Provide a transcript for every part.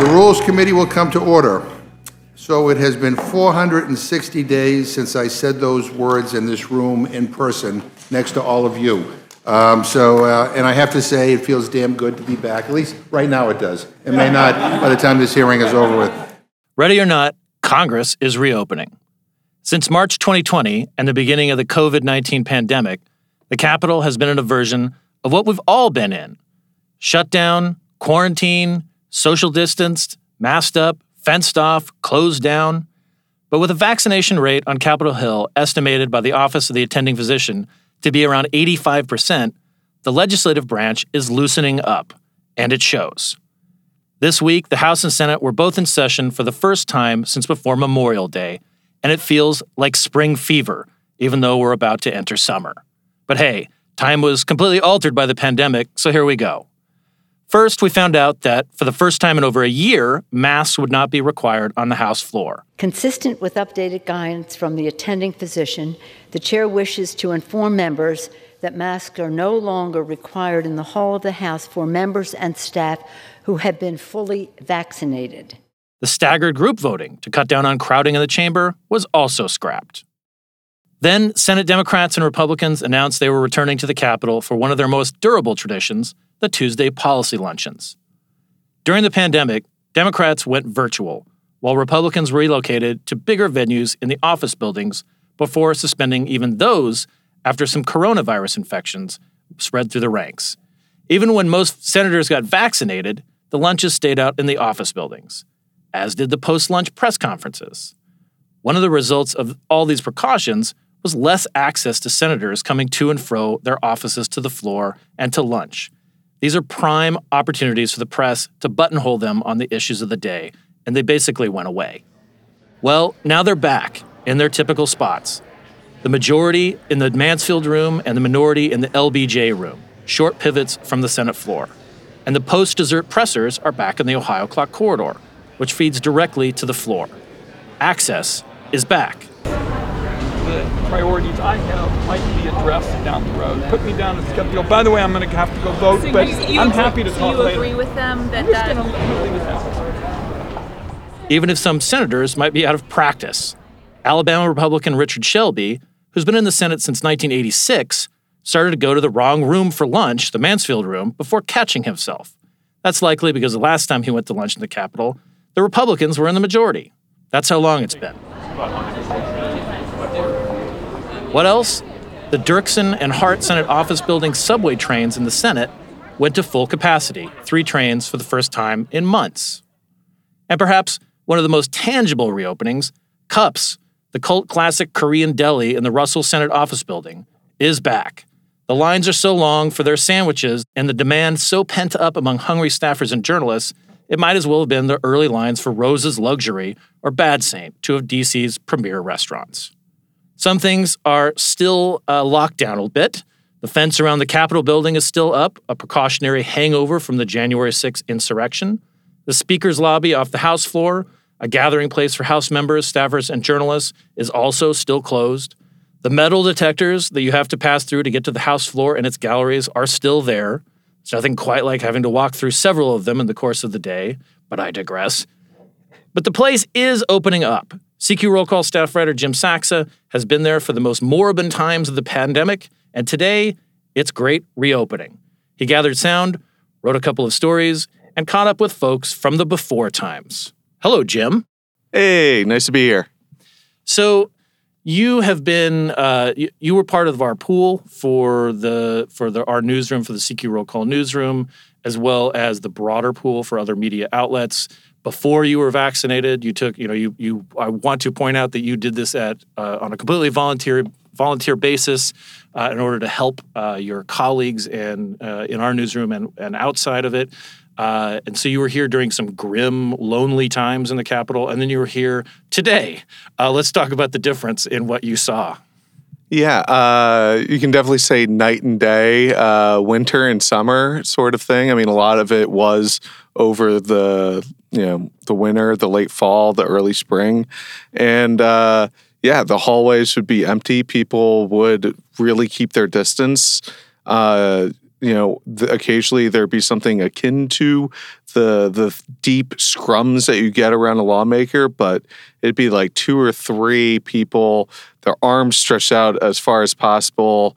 The Rules Committee will come to order. So it has been 460 days since I said those words in this room in person next to all of you. Um, so, uh, and I have to say, it feels damn good to be back. At least right now it does. It may not by the time this hearing is over with. Ready or not, Congress is reopening. Since March 2020 and the beginning of the COVID 19 pandemic, the Capitol has been in a version of what we've all been in shutdown, quarantine, social distanced, masked up, fenced off, closed down. But with a vaccination rate on Capitol Hill estimated by the Office of the Attending Physician to be around 85%, the legislative branch is loosening up, and it shows. This week, the House and Senate were both in session for the first time since before Memorial Day, and it feels like spring fever, even though we're about to enter summer. But hey, time was completely altered by the pandemic, so here we go. First, we found out that for the first time in over a year, masks would not be required on the House floor. Consistent with updated guidance from the attending physician, the chair wishes to inform members that masks are no longer required in the hall of the House for members and staff who have been fully vaccinated. The staggered group voting to cut down on crowding in the chamber was also scrapped. Then, Senate Democrats and Republicans announced they were returning to the Capitol for one of their most durable traditions the Tuesday policy luncheons. During the pandemic, Democrats went virtual, while Republicans relocated to bigger venues in the office buildings before suspending even those after some coronavirus infections spread through the ranks. Even when most senators got vaccinated, the lunches stayed out in the office buildings, as did the post lunch press conferences. One of the results of all these precautions was less access to senators coming to and fro their offices to the floor and to lunch, these are prime opportunities for the press to buttonhole them on the issues of the day, and they basically went away. Well, now they're back in their typical spots. The majority in the Mansfield room and the minority in the LBJ room, short pivots from the Senate floor. And the post dessert pressers are back in the Ohio Clock corridor, which feeds directly to the floor. Access is back the priorities I have might be addressed down the road. Put me down as skeptical. By the way, I'm going to have to go vote, so but you, I'm happy to talk you later. agree with them that that? Even if some senators might be out of practice. Alabama Republican Richard Shelby, who's been in the Senate since 1986, started to go to the wrong room for lunch, the Mansfield room, before catching himself. That's likely because the last time he went to lunch in the Capitol, the Republicans were in the majority. That's how long it's been. What else? The Dirksen and Hart Senate office building subway trains in the Senate went to full capacity, three trains for the first time in months. And perhaps one of the most tangible reopenings, Cups, the cult classic Korean deli in the Russell Senate office building, is back. The lines are so long for their sandwiches and the demand so pent up among hungry staffers and journalists, it might as well have been the early lines for Rose's Luxury or Bad Saint, two of DC's premier restaurants. Some things are still uh, locked down a bit. The fence around the Capitol building is still up, a precautionary hangover from the January 6th insurrection. The Speaker's lobby off the House floor, a gathering place for House members, staffers, and journalists, is also still closed. The metal detectors that you have to pass through to get to the House floor and its galleries are still there. It's nothing quite like having to walk through several of them in the course of the day, but I digress. But the place is opening up. CQ Roll Call staff writer Jim Saksa has been there for the most moribund times of the pandemic, and today it's great reopening. He gathered sound, wrote a couple of stories, and caught up with folks from the before times. Hello, Jim. Hey, nice to be here. So, you have been uh, you, you, were part of our pool for the for the our newsroom for the CQ Roll Call newsroom, as well as the broader pool for other media outlets before you were vaccinated. You took, you know, you you. I want to point out that you did this at uh, on a completely volunteer volunteer basis uh, in order to help uh, your colleagues and uh, in our newsroom and, and outside of it. Uh, and so you were here during some grim, lonely times in the Capitol, and then you were here today. Uh, let's talk about the difference in what you saw. Yeah, uh, you can definitely say night and day, uh, winter and summer sort of thing. I mean, a lot of it was over the you know the winter, the late fall, the early spring, and uh, yeah, the hallways would be empty. People would really keep their distance. Uh, you know, the, occasionally there'd be something akin to the the deep scrums that you get around a lawmaker, but it'd be like two or three people, their arms stretched out as far as possible,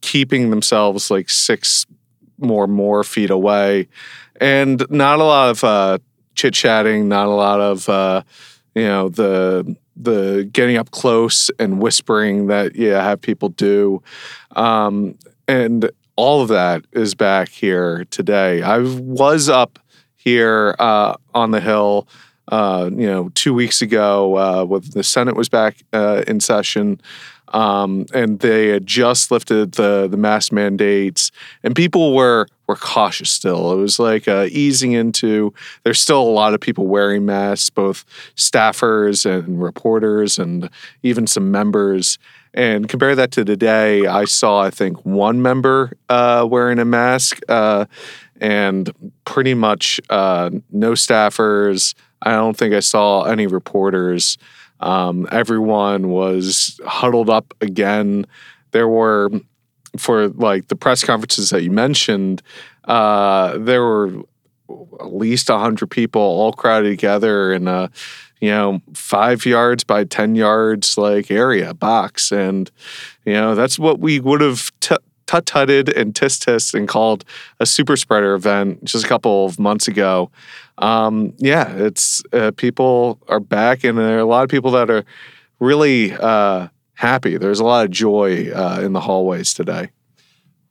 keeping themselves like six more more feet away, and not a lot of uh, chit chatting, not a lot of uh, you know the the getting up close and whispering that yeah have people do, um, and all of that is back here today. I was up here uh, on the Hill, uh, you know, two weeks ago uh, when the Senate was back uh, in session. Um, and they had just lifted the the mask mandates, and people were were cautious still. It was like uh, easing into. There's still a lot of people wearing masks, both staffers and reporters, and even some members. And compare that to today, I saw I think one member uh, wearing a mask, uh, and pretty much uh, no staffers. I don't think I saw any reporters. Um, everyone was huddled up again. There were, for like the press conferences that you mentioned, uh, there were at least 100 people all crowded together in a, you know, five yards by 10 yards like area box. And, you know, that's what we would have tut tutted and tis tis and called a super spreader event just a couple of months ago. Um, yeah, it's uh, people are back, and there are a lot of people that are really uh, happy. There's a lot of joy uh, in the hallways today.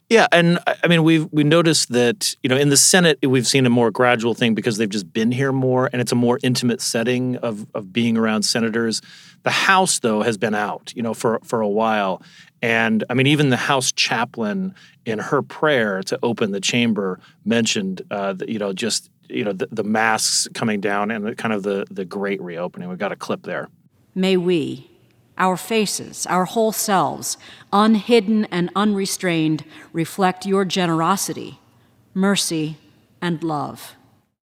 Yeah, and I mean we've we noticed that you know in the Senate we've seen a more gradual thing because they've just been here more and it's a more intimate setting of of being around senators. The House though has been out, you know, for for a while. And I mean even the House chaplain in her prayer to open the chamber mentioned uh, that, you know just you know the, the masks coming down and the, kind of the the great reopening. We've got a clip there. May we our faces, our whole selves, unhidden and unrestrained, reflect your generosity, mercy, and love.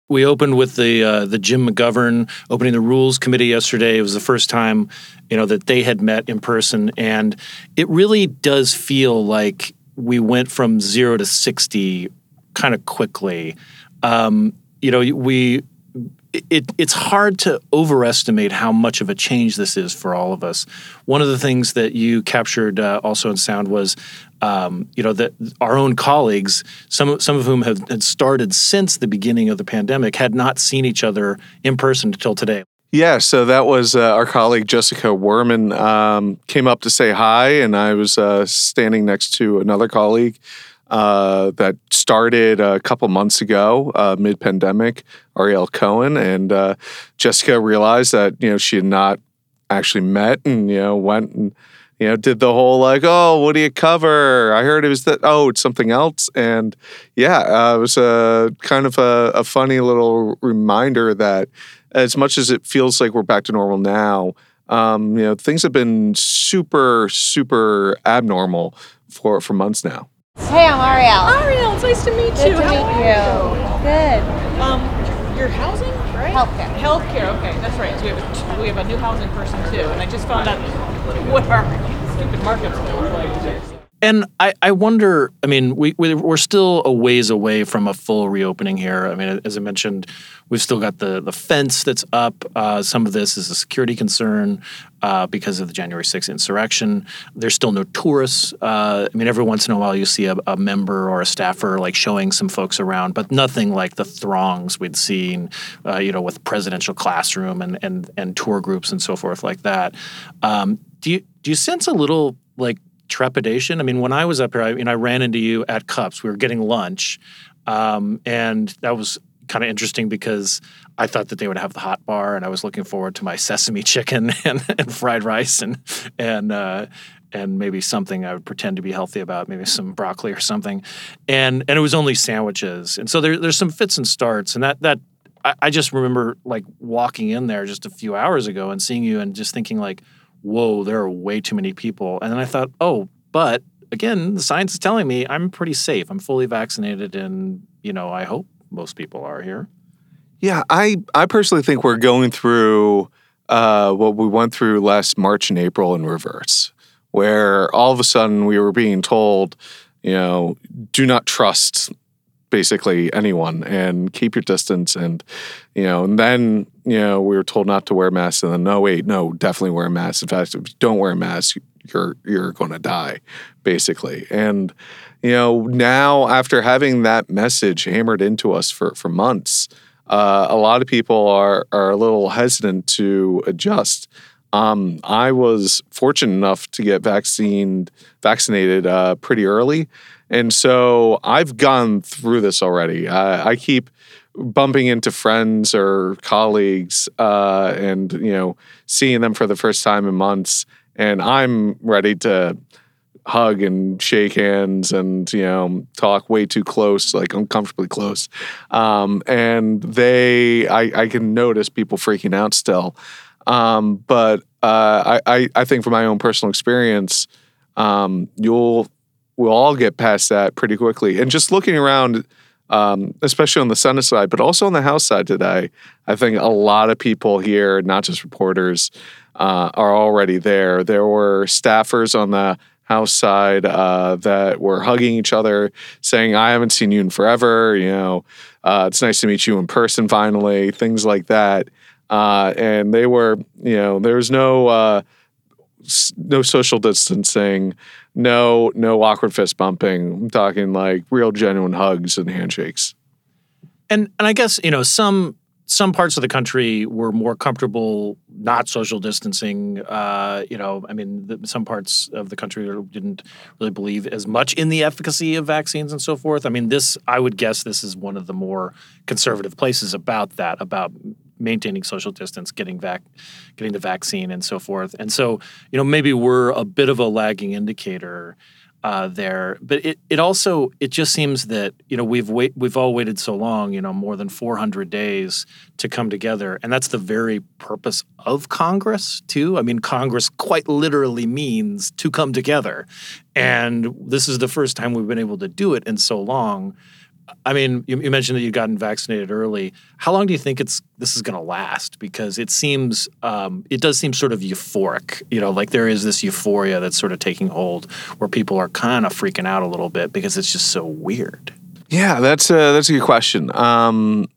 We opened with the uh, the Jim McGovern opening the Rules Committee yesterday. It was the first time, you know, that they had met in person, and it really does feel like we went from zero to sixty kind of quickly. Um, you know, we it, it's hard to overestimate how much of a change this is for all of us. One of the things that you captured uh, also in sound was, um, you know, that our own colleagues, some some of whom have had started since the beginning of the pandemic, had not seen each other in person until today. Yeah, so that was uh, our colleague Jessica Wehrman um, came up to say hi, and I was uh, standing next to another colleague uh, that started a couple months ago, uh, mid pandemic, Ariel Cohen. And uh, Jessica realized that, you know, she had not actually met and, you know, went and, you know, did the whole like, oh, what do you cover? I heard it was that, oh, it's something else. And yeah, uh, it was a kind of a, a funny little reminder that as much as it feels like we're back to normal now, um, you know, things have been super, super abnormal for, for months now. Hey, I'm Ariel. Ariel, it's nice to meet Good you. to How meet are you. Good. Um, your housing, right? Healthcare. Healthcare. Okay, that's right. So we have a, we have a new housing person too, and I just found out what our stupid markets look like. And I, I wonder, I mean, we, we're still a ways away from a full reopening here. I mean, as I mentioned, we've still got the, the fence that's up. Uh, some of this is a security concern uh, because of the January 6th insurrection. There's still no tourists. Uh, I mean, every once in a while you see a, a, member or a staffer like showing some folks around, but nothing like the throngs we'd seen, uh, you know, with presidential classroom and, and, and tour groups and so forth like that. Um, do you, do you sense a little like trepidation. I mean, when I was up here, I mean, I ran into you at Cups. We were getting lunch, um, and that was kind of interesting because I thought that they would have the hot bar, and I was looking forward to my sesame chicken and, and fried rice and and uh, and maybe something I would pretend to be healthy about, maybe some broccoli or something, and and it was only sandwiches. And so there, there's some fits and starts, and that that I, I just remember like walking in there just a few hours ago and seeing you and just thinking like, whoa, there are way too many people. And then I thought, oh, but again, the science is telling me I'm pretty safe. I'm fully vaccinated, and you know, I hope most people are here. Yeah, I I personally think we're going through uh, what we went through last March and April in reverse, where all of a sudden we were being told, you know, do not trust basically anyone and keep your distance and you know and then you know we were told not to wear masks and then no wait no definitely wear a mask in fact if you don't wear a mask you're you're going to die basically and you know now after having that message hammered into us for for months uh, a lot of people are are a little hesitant to adjust um, I was fortunate enough to get vaccinated vaccinated uh, pretty early and so I've gone through this already. I, I keep bumping into friends or colleagues uh, and, you know, seeing them for the first time in months. And I'm ready to hug and shake hands and, you know, talk way too close, like uncomfortably close. Um, and they, I, I can notice people freaking out still. Um, but uh, I, I think from my own personal experience, um, you'll we'll all get past that pretty quickly. And just looking around, um, especially on the Senate side, but also on the House side today, I think a lot of people here, not just reporters, uh, are already there. There were staffers on the House side uh, that were hugging each other, saying, "I haven't seen you in forever." You know, uh, it's nice to meet you in person finally. Things like that, uh, and they were, you know, there was no uh, no social distancing no no awkward fist bumping. I'm talking like real genuine hugs and handshakes. And and I guess you know some some parts of the country were more comfortable not social distancing. Uh, you know, I mean, the, some parts of the country didn't really believe as much in the efficacy of vaccines and so forth. I mean, this I would guess this is one of the more conservative places about that about maintaining social distance, getting vac, getting the vaccine, and so forth. And so, you know, maybe we're a bit of a lagging indicator uh, there. But it, it also it just seems that you know we've wait we've all waited so long, you know, more than 400 days to come together, and that's the very purpose of Congress too. I mean, Congress quite literally means to come together, and this is the first time we've been able to do it in so long. I mean, you, you, mentioned that you'd gotten vaccinated early. How long do you think it's this is going to last? Because it seems um, it does seem sort of euphoric. You know, like there is this euphoria that's sort of taking hold, where people are kind of freaking out a little bit because it's just so weird. Yeah, that's a that's a good question. Um,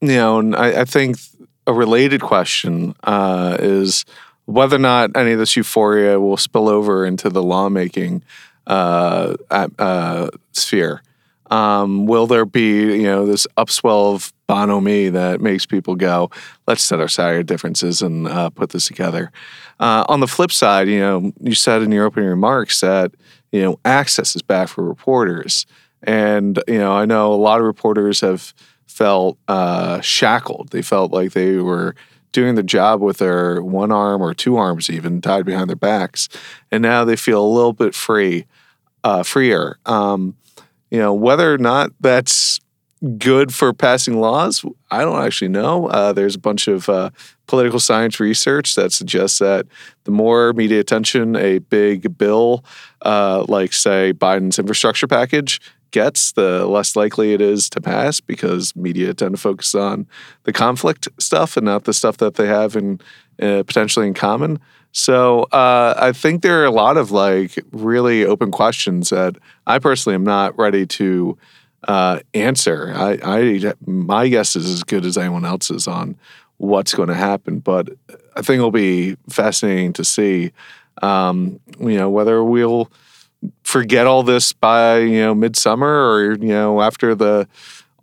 you know, and I, I think a related question uh, is whether or not any of this euphoria will spill over into the lawmaking uh, uh, sphere. Um, will there be, you know, this upswell of bonhomie that makes people go, let's set aside our differences and uh, put this together? Uh, on the flip side, you know, you said in your opening remarks that, you know, access is back for reporters. And, you know, I know a lot of reporters have felt uh, shackled. They felt like they were doing the job with their one arm or two arms even tied behind their backs. And now they feel a little bit free, uh, freer. Um, you know, whether or not that's good for passing laws, I don't actually know. Uh, there's a bunch of uh, political science research that suggests that the more media attention a big bill, uh, like, say, Biden's infrastructure package, gets, the less likely it is to pass because media tend to focus on the conflict stuff and not the stuff that they have in uh, potentially in common. So uh, I think there are a lot of like really open questions that I personally am not ready to uh, answer. I, I my guess is as good as anyone else's on what's going to happen, but I think it'll be fascinating to see. Um, you know whether we'll forget all this by you know midsummer or you know after the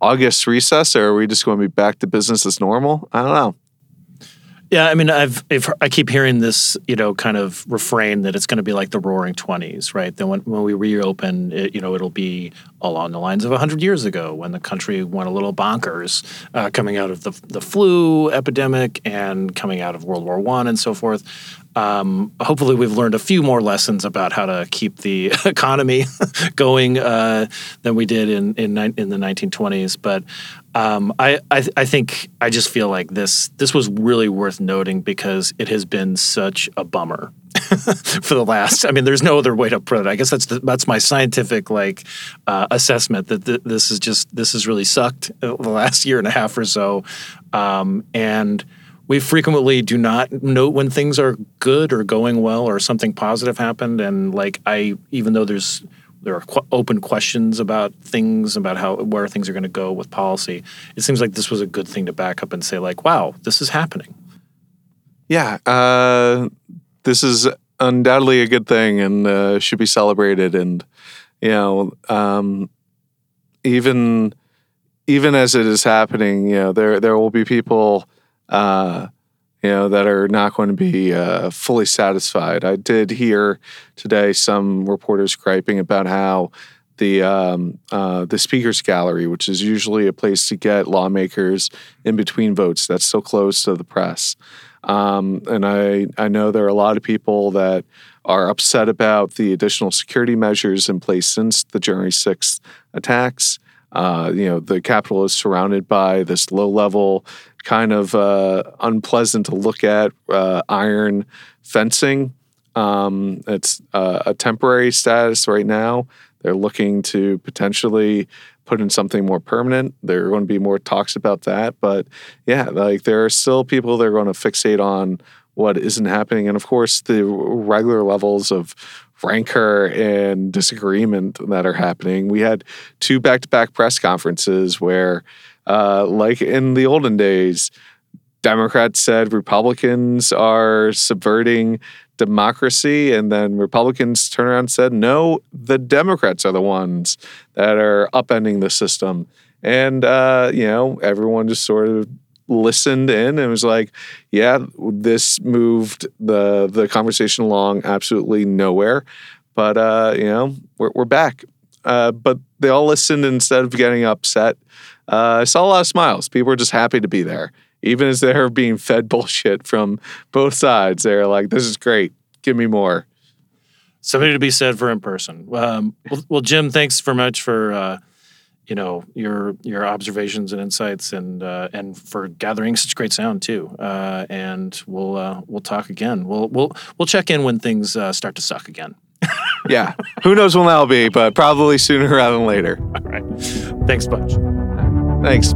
August recess, or are we just going to be back to business as normal? I don't know. Yeah, I mean, I've, I've I keep hearing this, you know, kind of refrain that it's going to be like the Roaring Twenties, right? Then when, when we reopen, it, you know, it'll be along the lines of hundred years ago when the country went a little bonkers, uh, coming out of the the flu epidemic and coming out of World War One and so forth. Um, hopefully, we've learned a few more lessons about how to keep the economy going uh, than we did in in, in the 1920s. But um, I, I I think I just feel like this this was really worth noting because it has been such a bummer for the last. I mean, there's no other way to put it. I guess that's the, that's my scientific like uh, assessment that th- this is just this has really sucked the last year and a half or so, um, and we frequently do not note when things are good or going well or something positive happened and like i even though there's there are qu- open questions about things about how where things are going to go with policy it seems like this was a good thing to back up and say like wow this is happening Yeah, uh, this is undoubtedly a good thing and uh, should be celebrated. And you know, um, even even as it is happening, you know, there there will be people, uh, you know, that are not going to be uh, fully satisfied. I did hear today some reporters griping about how the um, uh, the speakers gallery, which is usually a place to get lawmakers in between votes, that's so close to the press. Um, and I I know there are a lot of people that are upset about the additional security measures in place since the January sixth attacks. Uh, you know, the Capitol is surrounded by this low level, kind of uh, unpleasant to look at uh, iron fencing. Um, it's uh, a temporary status right now. They're looking to potentially put in something more permanent. There are going to be more talks about that. But yeah, like there are still people that are going to fixate on what isn't happening. And of course, the regular levels of rancor and disagreement that are happening. We had two back to back press conferences where, uh, like in the olden days, Democrats said Republicans are subverting democracy, and then Republicans turn around and said, no, the Democrats are the ones that are upending the system. And, uh, you know, everyone just sort of listened in and was like, yeah, this moved the the conversation along absolutely nowhere. But uh, you know, we're we're back. Uh, but they all listened instead of getting upset. Uh, I saw a lot of smiles. People were just happy to be there, even as they're being fed bullshit from both sides. They're like, "This is great. Give me more." Something to be said for in person. Um, well, well, Jim, thanks very much for uh, you know your your observations and insights, and uh, and for gathering such great sound too. Uh, and we'll uh, we'll talk again. We'll we'll we'll check in when things uh, start to suck again. yeah, who knows when that'll be, but probably sooner rather than later. All right. Thanks, bunch. Thanks.